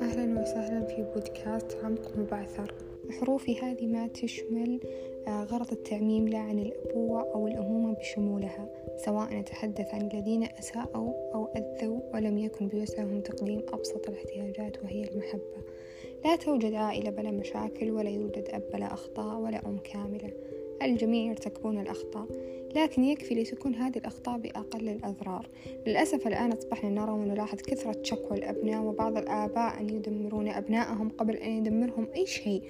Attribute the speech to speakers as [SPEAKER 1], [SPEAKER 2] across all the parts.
[SPEAKER 1] أهلا وسهلا في بودكاست عمق مبعثر. حروفي هذه ما تشمل آه، غرض التعميم لا عن الأبوة أو الأمومة بشمولها سواء نتحدث عن الذين أساءوا أو أذوا ولم يكن بوسعهم تقديم أبسط الاحتياجات وهي المحبة. لا توجد عائلة بلا مشاكل ولا يوجد أب بلا أخطاء ولا أم كاملة. الجميع يرتكبون الأخطاء لكن يكفي لتكون هذه الأخطاء بأقل الأضرار. للأسف الآن أصبحنا نرى ونلاحظ كثرة شكوى الأبناء وبعض الآباء أن يدمرون أبنائهم قبل أن يدمرهم أي شيء.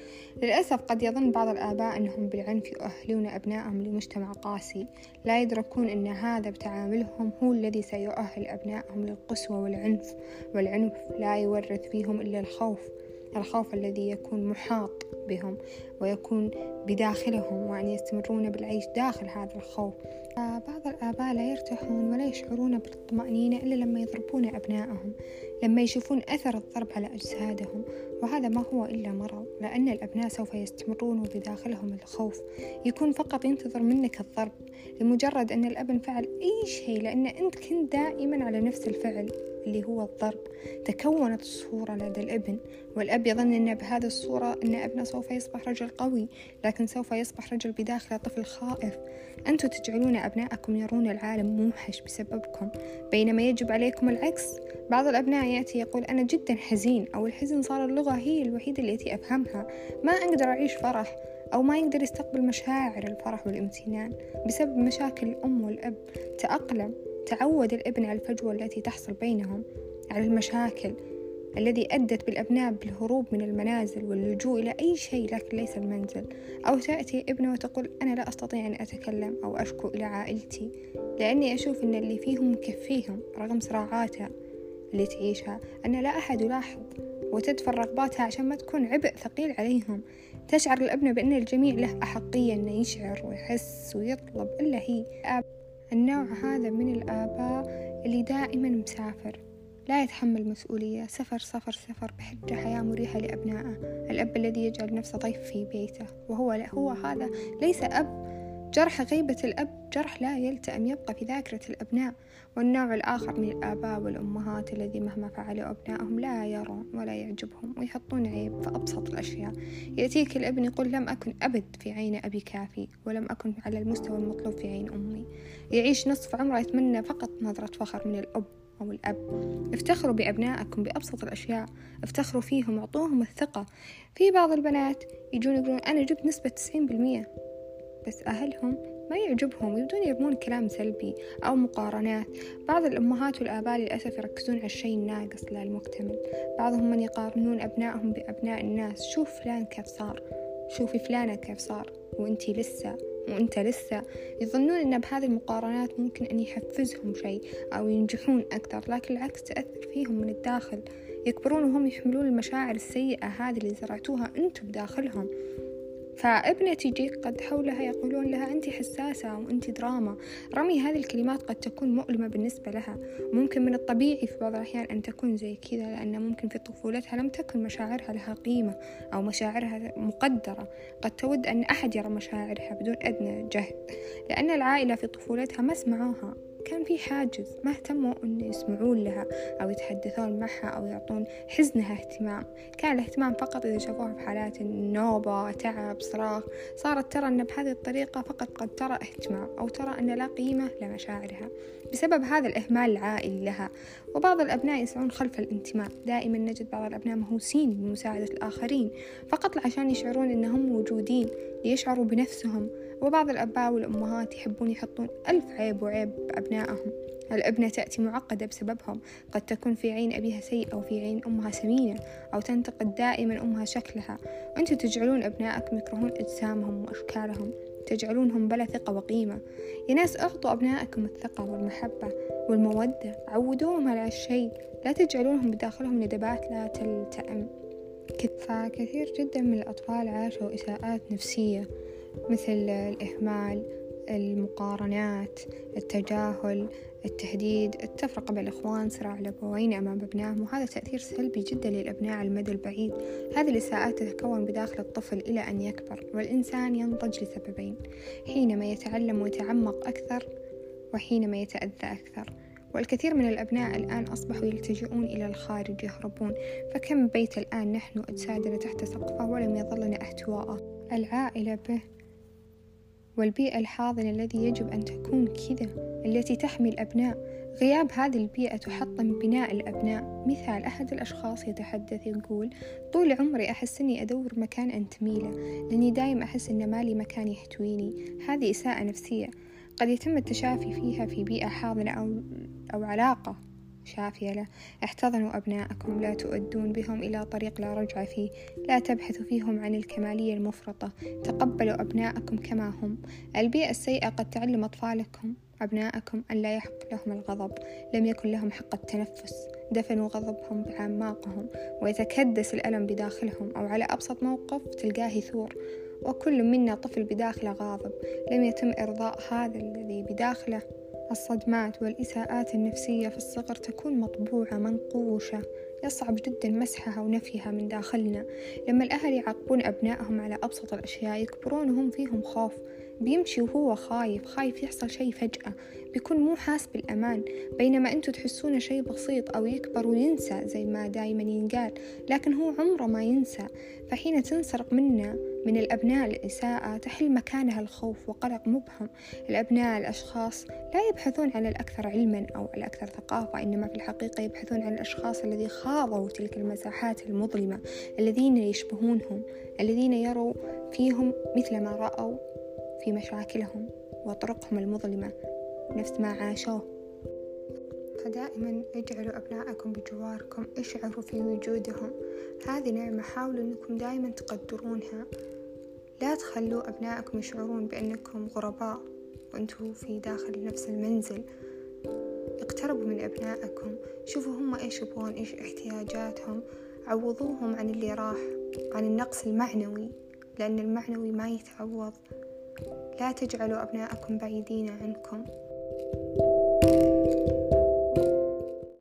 [SPEAKER 1] للأسف قد يظن بعض الآباء أنهم بالعنف يؤهلون أبنائهم لمجتمع قاسي. لا يدركون أن هذا بتعاملهم هو الذي سيؤهل أبنائهم للقسوة والعنف والعنف لا يورث فيهم إلا الخوف. الخوف الذي يكون محاط بهم ويكون بداخلهم وأن يستمرون بالعيش داخل هذا الخوف. بعض الآباء لا يرتاحون ولا يشعرون بالطمأنينة إلا لما يضربون أبنائهم لما يشوفون أثر الضرب على أجسادهم. وهذا ما هو إلا مرض لأن الأبناء سوف يستمرون بداخلهم. الخوف يكون فقط ينتظر منك الضرب لمجرد أن الأب فعل أي شيء لأن أنت كنت دائما على نفس الفعل. اللي هو الضرب. تكونت الصورة لدى الابن والأب يظن أن بهذه الصورة أن أبنه سوف يصبح رجل قوي لكن سوف يصبح رجل بداخله طفل خائف. أنتم تجعلون أبنائكم يرون العالم موحش بسببكم بينما يجب عليكم العكس. بعض الأبناء يأتي يقول أنا جدا حزين أو الحزن صار اللغة هي الوحيدة التي أفهمها. ما أقدر أعيش فرح أو ما يقدر يستقبل مشاعر الفرح والامتنان بسبب مشاكل الأم والأب. تأقلم. تعود الابن على الفجوة التي تحصل بينهم على المشاكل الذي أدت بالأبناء بالهروب من المنازل واللجوء إلى أي شيء لكن ليس المنزل. أو تأتي ابنة وتقول أنا لا أستطيع أن أتكلم أو أشكو إلى عائلتي لأني أشوف أن اللي فيهم مكفيهم رغم صراعاتها اللي تعيشها أن لا أحد يلاحظ وتدفع رغباتها عشان ما تكون عبء ثقيل عليهم. تشعر الأبنة بأن الجميع له أحقية أنه يشعر ويحس ويطلب إلا هي. النوع هذا من الآباء اللي دائما مسافر لا يتحمل مسؤولية سفر سفر سفر بحجة حياة مريحة لأبنائه. الأب الذي يجعل نفسه ضيف في بيته وهو هو هذا ليس أب جرح غيبة الأب جرح لا يلتئم يبقى في ذاكرة الأبناء. والنوع الآخر من الآباء والأمهات الذي مهما فعلوا أبنائهم لا يرون ولا يعجبهم ويحطون عيب في أبسط الأشياء. يأتيك الابن يقول لم أكن أبد في عين أبي كافي ولم أكن على المستوى المطلوب في عين أمي. يعيش نصف عمره يتمنى فقط نظرة فخر من الأب أو الأب. افتخروا بأبنائكم بأبسط الأشياء. افتخروا فيهم أعطوهم الثقة. في بعض البنات يجون يقولون أنا جبت نسبة تسعين بالمية. بس أهلهم ما يعجبهم يبدون يرمون كلام سلبي أو مقارنات. بعض الأمهات والآباء للأسف يركزون على الشيء الناقص لا المكتمل بعضهم من يقارنون أبنائهم بأبناء الناس. شوف فلان كيف صار. شوفي فلانة كيف صار. وانتي لسه وأنت لسه. يظنون إن بهذه المقارنات ممكن أن يحفزهم شيء أو ينجحون أكثر لكن العكس تأثر فيهم من الداخل. يكبرون وهم يحملون المشاعر السيئة هذه اللي زرعتوها أنتم بداخلهم. فابنة تجيك قد حولها يقولون لها أنت حساسة وأنت دراما. رمي هذه الكلمات قد تكون مؤلمة بالنسبة لها. ممكن من الطبيعي في بعض الأحيان أن تكون زي كذا لأن ممكن في طفولتها لم تكن مشاعرها لها قيمة أو مشاعرها مقدرة. قد تود أن أحد يرى مشاعرها بدون أدنى جهد لأن العائلة في طفولتها ما سمعوها كان في حاجز ما اهتموا أن يسمعون لها أو يتحدثون معها أو يعطون حزنها اهتمام. كان الاهتمام فقط إذا شافوها في حالات النوبة تعب صراخ. صارت ترى أن بهذه الطريقة فقط قد ترى اهتمام أو ترى أن لا قيمة لمشاعرها بسبب هذا الإهمال العائلي لها. وبعض الأبناء يسعون خلف الانتماء. دائما نجد بعض الأبناء مهووسين بمساعدة الآخرين فقط عشان يشعرون أنهم موجودين ليشعروا بنفسهم وبعض الآباء والأمهات يحبون يحطون ألف عيب وعيب بأبنائهم. الأبنة تأتي معقدة بسببهم. قد تكون في عين أبيها سيئة أو في عين أمها سمينة أو تنتقد دائما أمها شكلها. وأنتم تجعلون أبنائكم يكرهون أجسامهم وأشكالهم تجعلونهم بلا ثقة وقيمة. يا ناس أعطوا أبنائكم الثقة والمحبة والمودة. عودوهم على الشيء. لا تجعلونهم بداخلهم ندبات لا تلتئم فكثير جدا من الأطفال عاشوا إساءات نفسية. مثل الإهمال المقارنات التجاهل التهديد التفرقة بين الإخوان صراع الأبوين أمام أبنائهم وهذا تأثير سلبي جدا للأبناء على المدى البعيد. هذه الإساءات تتكون بداخل الطفل إلى أن يكبر والإنسان ينضج لسببين حينما يتعلم ويتعمق أكثر وحينما يتأذى أكثر. والكثير من الأبناء الآن أصبحوا يلتجئون إلى الخارج يهربون. فكم بيت الآن نحن أجسادنا تحت سقفه ولم يظل لنا احتواءه العائلة به والبيئة الحاضنة الذي يجب أن تكون كذا التي تحمي الأبناء. غياب هذه البيئة تحطم بناء الأبناء. مثال أحد الأشخاص يتحدث يقول طول عمري أحس أني أدور مكان أنتمي له لأني دايم أحس أن مالي مكان يحتويني. هذه إساءة نفسية. قد يتم التشافي فيها في بيئة حاضنة أو, أو علاقة. شافية له. احتضنوا أبناءكم لا تؤدون بهم إلى طريق لا رجع فيه لا تبحثوا فيهم عن الكمالية المفرطة تقبلوا أبناءكم كما هم. البيئة السيئة قد تعلم أطفالكم أبناءكم أن لا يحق لهم الغضب لم يكن لهم حق التنفس دفنوا غضبهم بأعماقهم ويتكدس الألم بداخلهم أو على أبسط موقف تلقاه يثور. وكل منا طفل بداخله غاضب لم يتم إرضاء هذا الذي بداخله. الصدمات والإساءات النفسية في الصغر تكون مطبوعة منقوشة يصعب جدا مسحها ونفيها من داخلنا. لما الأهل يعاقبون أبنائهم على أبسط الأشياء يكبرون وهم فيهم خوف. بيمشي وهو خايف خايف يحصل شيء فجأة. بيكون مو حاس بالأمان. بينما أنتوا تحسونه شيء بسيط أو يكبر وينسى زي ما دايما ينقال لكن هو عمره ما ينسى. فحين تنسرق منا من الأبناء الإساءة تحل مكانها الخوف وقلق مبهم. الأبناء الأشخاص لا يبحثون عن الأكثر علما أو الأكثر ثقافة إنما في الحقيقة يبحثون عن الأشخاص الذين خاضوا تلك المساحات المظلمة الذين يشبهونهم الذين يروا فيهم مثل ما رأوا في مشاكلهم وطرقهم المظلمة. نفس ما عاشوه. فدائما اجعلوا أبنائكم بجواركم اشعروا في وجودهم. هذه نعمة حاولوا أنكم دائما تقدرونها. لا تخلوا أبنائكم يشعرون بأنكم غرباء وأنتوا في داخل نفس المنزل. اقتربوا من أبنائكم شوفوا هم إيش يبغون إيش احتياجاتهم. عوضوهم عن اللي راح عن النقص المعنوي لأن المعنوي ما يتعوض. لا تجعلوا أبناءكم بعيدين عنكم.